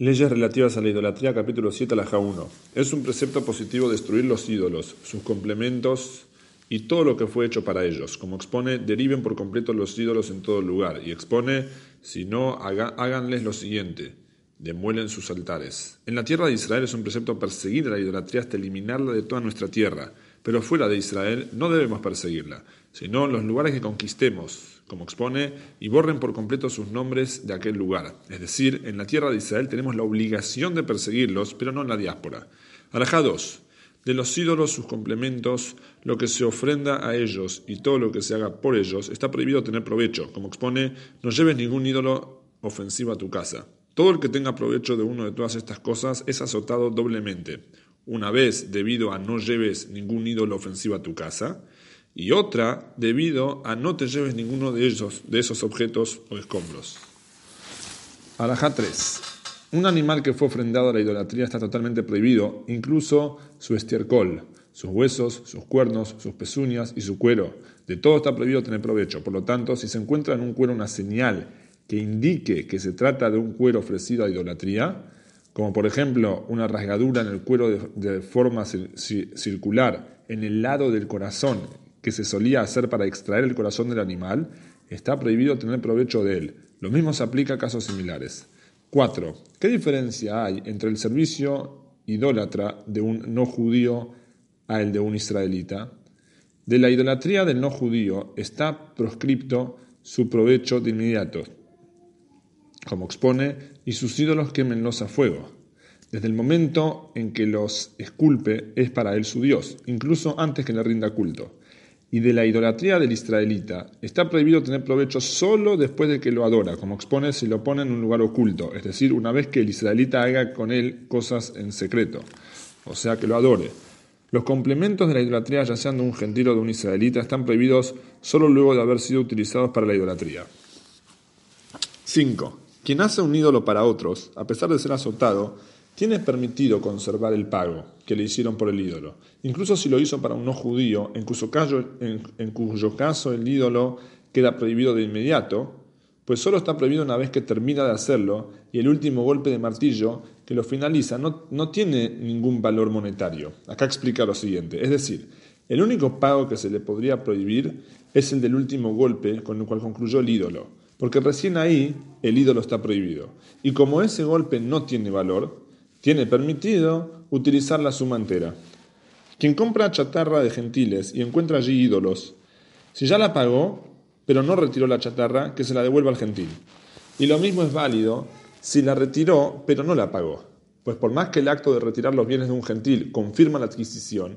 Leyes relativas a la idolatría, capítulo 7, la 1. Es un precepto positivo destruir los ídolos, sus complementos y todo lo que fue hecho para ellos. Como expone, deriven por completo los ídolos en todo lugar. Y expone, si no, háganles lo siguiente, demuelen sus altares. En la tierra de Israel es un precepto perseguir la idolatría hasta eliminarla de toda nuestra tierra. Pero fuera de Israel no debemos perseguirla, sino los lugares que conquistemos como expone, y borren por completo sus nombres de aquel lugar. Es decir, en la tierra de Israel tenemos la obligación de perseguirlos, pero no en la diáspora. Arajá 2. De los ídolos, sus complementos, lo que se ofrenda a ellos y todo lo que se haga por ellos, está prohibido tener provecho. Como expone, no lleves ningún ídolo ofensivo a tu casa. Todo el que tenga provecho de uno de todas estas cosas es azotado doblemente. Una vez debido a no lleves ningún ídolo ofensivo a tu casa, y otra debido a no te lleves ninguno de de esos objetos o escombros. Alajá 3. Un animal que fue ofrendado a la idolatría está totalmente prohibido, incluso su estiércol, sus huesos, sus cuernos, sus pezuñas y su cuero. De todo está prohibido tener provecho. Por lo tanto, si se encuentra en un cuero una señal que indique que se trata de un cuero ofrecido a idolatría, como por ejemplo una rasgadura en el cuero de, forma circular en el lado del corazón que se solía hacer para extraer el corazón del animal, está prohibido tener provecho de él. Lo mismo se aplica a casos similares. 4. ¿Qué diferencia hay entre el servicio idólatra de un no judío a el de un israelita? De la idolatría del no judío está proscripto su provecho de inmediato, como expone, y sus ídolos quémenlos a fuego. Desde el momento en que los esculpe es para él su Dios, incluso antes que le rinda culto y de la idolatría del israelita, está prohibido tener provecho solo después de que lo adora, como expone si lo pone en un lugar oculto, es decir, una vez que el israelita haga con él cosas en secreto, o sea, que lo adore. Los complementos de la idolatría, ya sean de un gentil o de un israelita, están prohibidos solo luego de haber sido utilizados para la idolatría. 5. Quien hace un ídolo para otros, a pesar de ser azotado, tiene permitido conservar el pago que le hicieron por el ídolo, incluso si lo hizo para un no judío, en cuyo, caso, el ídolo queda prohibido de inmediato, pues solo está prohibido una vez que termina de hacerlo y el último golpe de martillo que lo finaliza no, no tiene ningún valor monetario. Acá explica lo siguiente, es decir, el único pago que se le podría prohibir es el del último golpe con el cual concluyó el ídolo, porque recién ahí el ídolo está prohibido. Y como ese golpe no tiene valor, tiene permitido utilizar la suma entera. Quien compra chatarra de gentiles y encuentra allí ídolos, si ya la pagó, pero no retiró la chatarra, que se la devuelva al gentil. Y lo mismo es válido si la retiró, pero no la pagó. Pues por más que el acto de retirar los bienes de un gentil confirma la adquisición,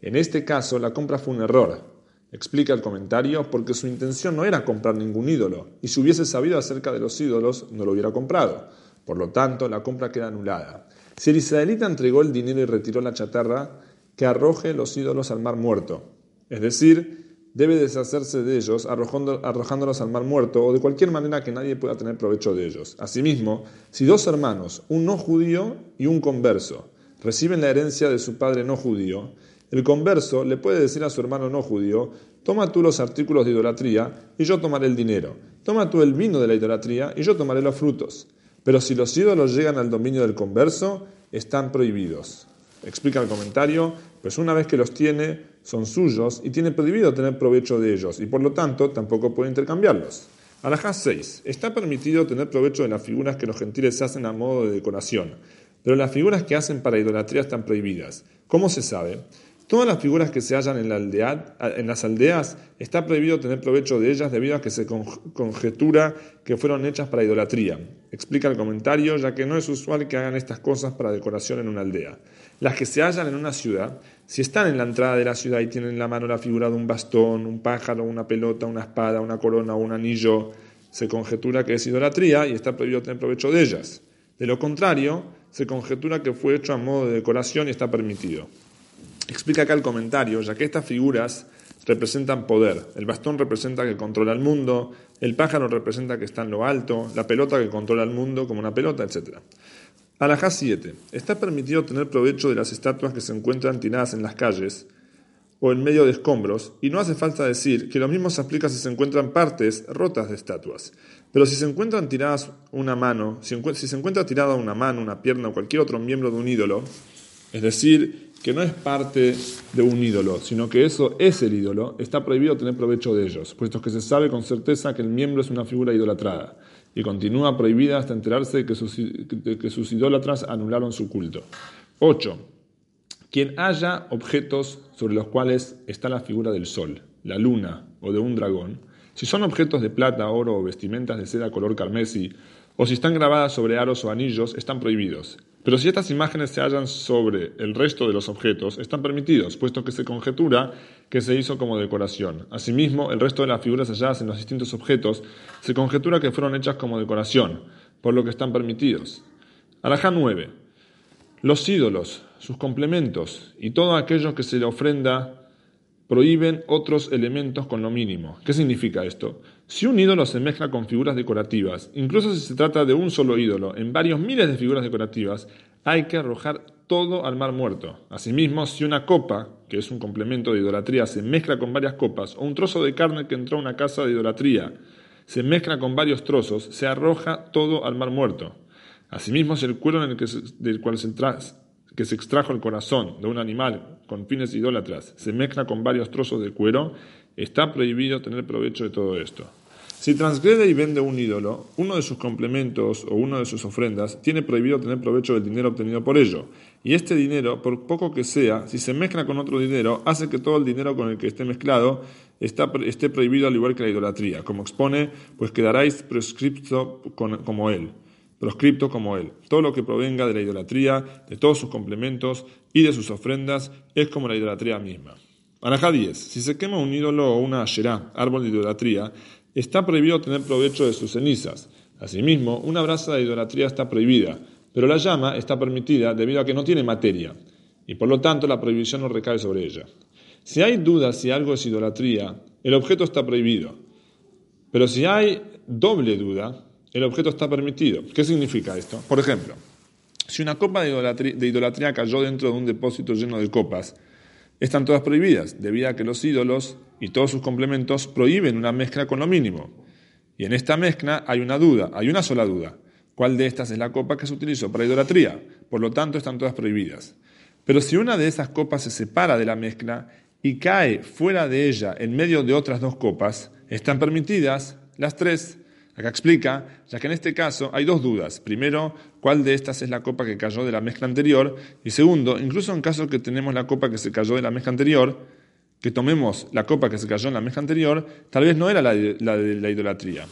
en este caso la compra fue un error. Explica el comentario porque su intención no era comprar ningún ídolo, y si hubiese sabido acerca de los ídolos no lo hubiera comprado. Por lo tanto, la compra queda anulada. Si el israelita entregó el dinero y retiró la chatarra, que arroje los ídolos al mar muerto. Es decir, debe deshacerse de ellos arrojándolos al mar muerto o de cualquier manera que nadie pueda tener provecho de ellos. Asimismo, si dos hermanos, un no judío y un converso, reciben la herencia de su padre no judío, el converso le puede decir a su hermano no judío, toma tú los artículos de idolatría y yo tomaré el dinero, toma tú el vino de la idolatría y yo tomaré los frutos. Pero si los ídolos llegan al dominio del converso, están prohibidos. Explica el comentario, pues una vez que los tiene, son suyos y tiene prohibido tener provecho de ellos y por lo tanto tampoco puede intercambiarlos. Alajá 6. Está permitido tener provecho de las figuras que los gentiles hacen a modo de decoración, pero las figuras que hacen para idolatría están prohibidas. ¿Cómo se sabe? Todas las figuras que se hallan en, las aldeas está prohibido tener provecho de ellas debido a que se conjetura que fueron hechas para idolatría. Explica el comentario, ya que no es usual que hagan estas cosas para decoración en una aldea. Las que se hallan en una ciudad, si están en la entrada de la ciudad y tienen en la mano la figura de un bastón, un pájaro, una pelota, una espada, una corona o un anillo, se conjetura que es idolatría y está prohibido tener provecho de ellas. De lo contrario, se conjetura que fue hecho a modo de decoración y está permitido. Explica acá el comentario, ya que estas figuras representan poder. El bastón representa que controla el mundo, el pájaro representa que está en lo alto, la pelota que controla el mundo como una pelota, etc. Alajá 7. Está permitido tener provecho de las estatuas que se encuentran tiradas en las calles o en medio de escombros, y no hace falta decir que lo mismo se aplica si se encuentran partes rotas de estatuas. Pero si se encuentran tiradas una mano, si, se encuentra tirada una mano, una pierna o cualquier otro miembro de un ídolo, es decir, que no es parte de un ídolo, sino que eso es el ídolo, está prohibido tener provecho de ellos, puesto que se sabe con certeza que el miembro es una figura idolatrada, y continúa prohibida hasta enterarse de que sus, de idólatras anularon su culto. 8. Quien haya objetos sobre los cuales está la figura del sol, la luna o de un dragón, si son objetos de plata, oro o vestimentas de seda color carmesí, o si están grabadas sobre aros o anillos, están prohibidos. Pero si estas imágenes se hallan sobre el resto de los objetos, están permitidos, puesto que se conjetura que se hizo como decoración. Asimismo, el resto de las figuras halladas en los distintos objetos se conjetura que fueron hechas como decoración, por lo que están permitidos. Alajá 9. Los ídolos, sus complementos y todo aquello que se le ofrenda prohíben otros elementos con lo mínimo. ¿Qué significa esto? Si un ídolo se mezcla con figuras decorativas, incluso si se trata de un solo ídolo, en varios miles de figuras decorativas, hay que arrojar todo al mar muerto. Asimismo, si una copa, que es un complemento de idolatría, se mezcla con varias copas, o un trozo de carne que entró a una casa de idolatría, se mezcla con varios trozos, se arroja todo al mar muerto. Asimismo, si el cuero en el que del cual se, que se extrajo el corazón de un animal con fines idólatras se mezcla con varios trozos de cuero, está prohibido tener provecho de todo esto. Si transgrede y vende un ídolo, uno de sus complementos o una de sus ofrendas tiene prohibido tener provecho del dinero obtenido por ello. Y este dinero, por poco que sea, si se mezcla con otro dinero, hace que todo el dinero con el que esté mezclado esté prohibido al igual que la idolatría. Como expone, pues quedaráis prescripto como él proscripto como él. Todo lo que provenga de la idolatría, de todos sus complementos y de sus ofrendas, es como la idolatría misma. Anajá 10. Si se quema un ídolo o una asherá, árbol de idolatría, está prohibido tener provecho de sus cenizas. Asimismo, una brasa de idolatría está prohibida, pero la llama está permitida debido a que no tiene materia, y por lo tanto la prohibición no recae sobre ella. Si hay dudas si algo es idolatría, el objeto está prohibido. Pero si hay doble duda, el objeto está permitido. ¿Qué significa esto? Por ejemplo, si una copa de idolatría, cayó dentro de un depósito lleno de copas, están todas prohibidas, debido a que los ídolos y todos sus complementos prohíben una mezcla con lo mínimo. Y en esta mezcla hay una duda, hay una sola duda. ¿Cuál de estas es la copa que se utilizó para idolatría? Por lo tanto, están todas prohibidas. Pero si una de esas copas se separa de la mezcla y cae fuera de ella en medio de otras dos copas, están permitidas las tres. Acá explica, ya que en este caso hay dos dudas. Primero, cuál de estas es la copa que cayó de la mezcla anterior. Y segundo, incluso en caso que tenemos la copa que se cayó de la mezcla anterior, que tomemos la copa que se cayó en la mezcla anterior, tal vez no era la de la, idolatría.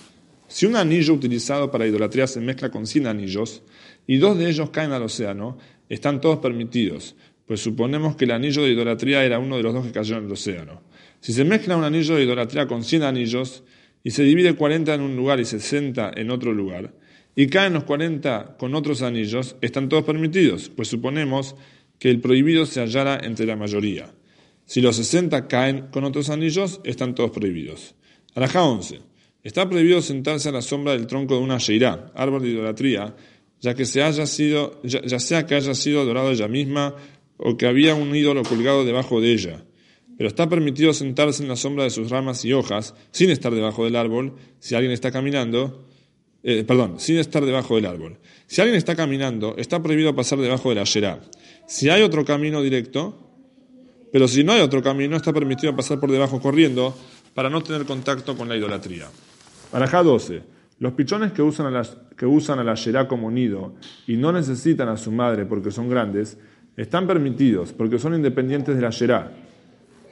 Si un anillo utilizado para idolatría se mezcla con 100 anillos y dos de ellos caen al océano, están todos permitidos, pues suponemos que el anillo de idolatría era uno de los dos que cayó en el océano. Si se mezcla un anillo de idolatría con 100 anillos, y se divide 40 en un lugar y 60 en otro lugar, y caen los 40 con otros anillos, están todos permitidos, pues suponemos que el prohibido se hallara entre la mayoría. Si los 60 caen con otros anillos, están todos prohibidos. Alajá 11. Está prohibido sentarse a la sombra del tronco de una sheirá, árbol de idolatría, ya que se haya sido, ya sea que haya sido adorado ella misma o que había un ídolo colgado debajo de ella pero está permitido sentarse en la sombra de sus ramas y hojas sin estar debajo del árbol si alguien está caminando, eh, perdón, sin estar debajo del árbol. Si alguien está caminando, está prohibido pasar debajo de la yerá. Si hay otro camino directo, pero si no hay otro camino, está permitido pasar por debajo corriendo para no tener contacto con la idolatría. Barajá 12. Los pichones que usan a la, que usan a la yerá como nido y no necesitan a su madre porque son grandes, están permitidos porque son independientes de la yerá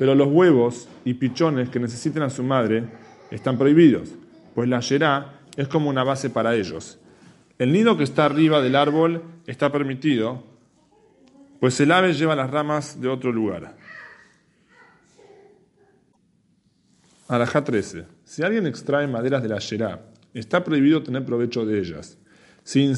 pero los huevos y pichones que necesiten a su madre están prohibidos, pues la yerá es como una base para ellos. El nido que está arriba del árbol está permitido, pues el ave lleva las ramas de otro lugar. Alajá 13. Si alguien extrae maderas de la yerá, está prohibido tener provecho de ellas. Si,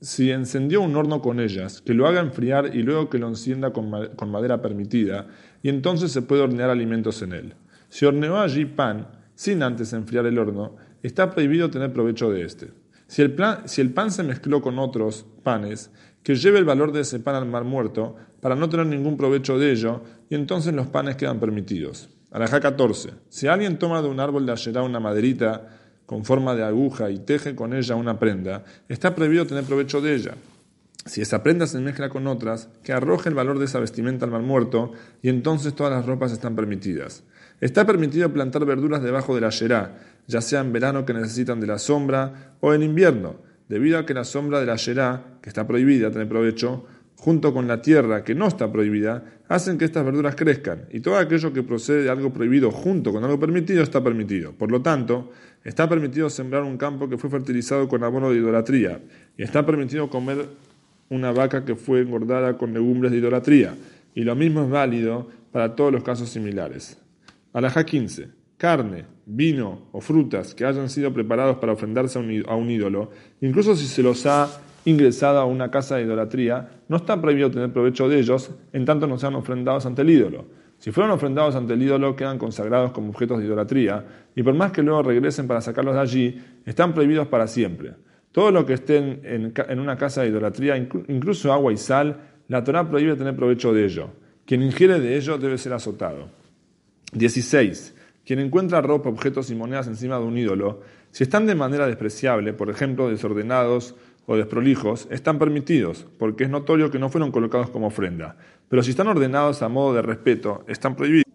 si encendió un horno con ellas, que lo haga enfriar y luego que lo encienda con, madera permitida, y entonces se puede hornear alimentos en él. Si horneó allí pan, sin antes enfriar el horno, está prohibido tener provecho de éste. Si el, pan se mezcló con otros panes, que lleve el valor de ese pan al mar muerto para no tener ningún provecho de ello, y entonces los panes quedan permitidos. Alajá 14. Si alguien toma de un árbol de ayerá una maderita con forma de aguja y teje con ella una prenda, está prohibido tener provecho de ella. Si esa prenda se mezcla con otras, que arroje el valor de esa vestimenta al mar muerto, y entonces todas las ropas están permitidas. Está permitido plantar verduras debajo de la yerá, ya sea en verano que necesitan de la sombra o en invierno, debido a que la sombra de la yerá, que está prohibida tener provecho, junto con la tierra, que no está prohibida, hacen que estas verduras crezcan, y todo aquello que procede de algo prohibido junto con algo permitido está permitido. Por lo tanto, está permitido sembrar un campo que fue fertilizado con abono de idolatría, y está permitido comer una vaca que fue engordada con legumbres de idolatría, y lo mismo es válido para todos los casos similares. Alajá 15. Carne, vino o frutas que hayan sido preparados para ofrendarse a un ídolo, incluso si se los ha ingresado a una casa de idolatría, no está prohibido tener provecho de ellos en tanto no sean ofrendados ante el ídolo. Si fueron ofrendados ante el ídolo, quedan consagrados como objetos de idolatría, y por más que luego regresen para sacarlos de allí, están prohibidos para siempre. Todo lo que esté en, en una casa de idolatría, incluso agua y sal, la Torah prohíbe tener provecho de ello. Quien ingiere de ello debe ser azotado. 16. Quien encuentra ropa, objetos y monedas encima de un ídolo, si están de manera despreciable, por ejemplo, desordenados o desprolijos, están permitidos, porque es notorio que no fueron colocados como ofrenda. Pero si están ordenados a modo de respeto, están prohibidos.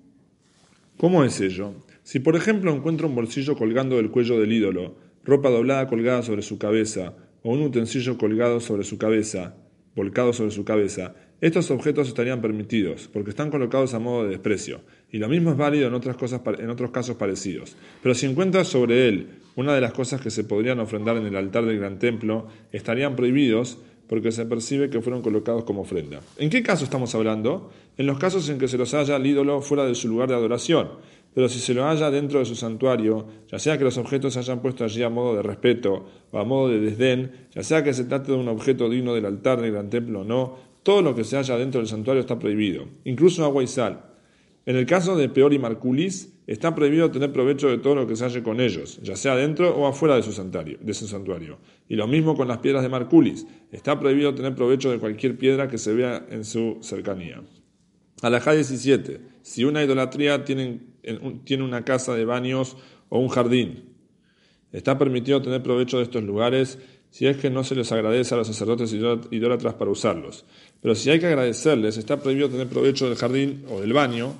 ¿Cómo es ello? Si, por ejemplo, encuentro un bolsillo colgando del cuello del ídolo, ropa doblada colgada sobre su cabeza, o un utensilio colgado sobre su cabeza, volcado sobre su cabeza, estos objetos estarían permitidos, porque están colocados a modo de desprecio, y lo mismo es válido en, otras cosas, en otros casos parecidos. Pero si encuentras sobre él una de las cosas que se podrían ofrendar en el altar del gran templo, estarían prohibidos porque se percibe que fueron colocados como ofrenda. ¿En qué caso estamos hablando? En los casos en que se los haya al ídolo fuera de su lugar de adoración. Pero si se lo haya dentro de su santuario, ya sea que los objetos se hayan puesto allí a modo de respeto o a modo de desdén, ya sea que se trate de un objeto digno del altar del gran templo o no, todo lo que se haya dentro del santuario está prohibido, incluso agua y sal. En el caso de Peor y Marculis, está prohibido tener provecho de todo lo que se halle con ellos, ya sea dentro o afuera de su, santuario, de su santuario. Y lo mismo con las piedras de Marculis. Está prohibido tener provecho de cualquier piedra que se vea en su cercanía. Alajá 17. Si una idolatría tiene, tiene una casa de baños o un jardín, está permitido tener provecho de estos lugares si es que no se les agradece a los sacerdotes idólatras para usarlos. Pero si hay que agradecerles, está prohibido tener provecho del jardín o del baño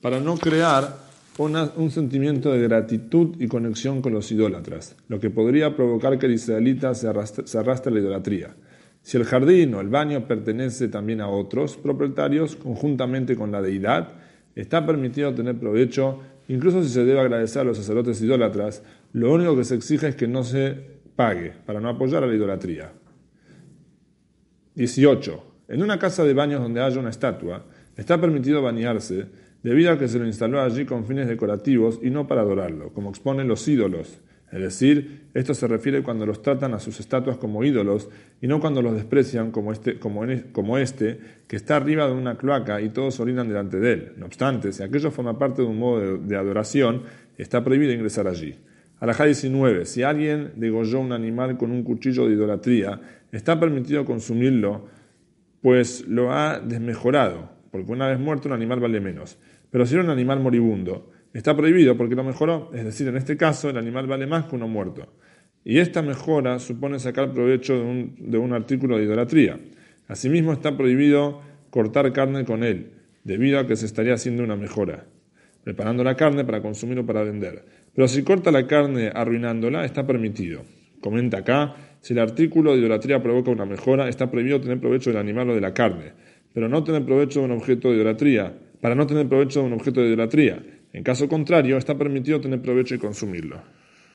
para no crear un sentimiento de gratitud y conexión con los idólatras, lo que podría provocar que el israelita se arrastre, se arrastre a la idolatría. Si el jardín o el baño pertenece también a otros propietarios, conjuntamente con la deidad, está permitido tener provecho, incluso si se debe agradecer a los sacerdotes idólatras, lo único que se exige es que no se pague para no apoyar a la idolatría. 18. En una casa de baños donde haya una estatua, está permitido bañarse debido a que se lo instaló allí con fines decorativos y no para adorarlo, como exponen los ídolos. Es decir, esto se refiere cuando los tratan a sus estatuas como ídolos y no cuando los desprecian como este, como, este que está arriba de una cloaca y todos orinan delante de él. No obstante, si aquello forma parte de un modo de adoración, está prohibido ingresar allí. Alajá 19. Si alguien degolló un animal con un cuchillo de idolatría, está permitido consumirlo, pues lo ha desmejorado, porque una vez muerto un animal vale menos. Pero si era un animal moribundo, está prohibido porque lo mejoró, es decir, en este caso el animal vale más que uno muerto. Y esta mejora supone sacar provecho de un, de un artículo de idolatría. Asimismo está prohibido cortar carne con él, debido a que se estaría haciendo una mejora, preparando la carne para consumir o para vender. Pero si corta la carne arruinándola, está permitido. Comenta acá, si el artículo de idolatría provoca una mejora, está prohibido tener provecho del animal o de la carne, pero no tener provecho de un objeto de idolatría, para no tener provecho de un objeto de idolatría. En caso contrario, está permitido tener provecho y consumirlo.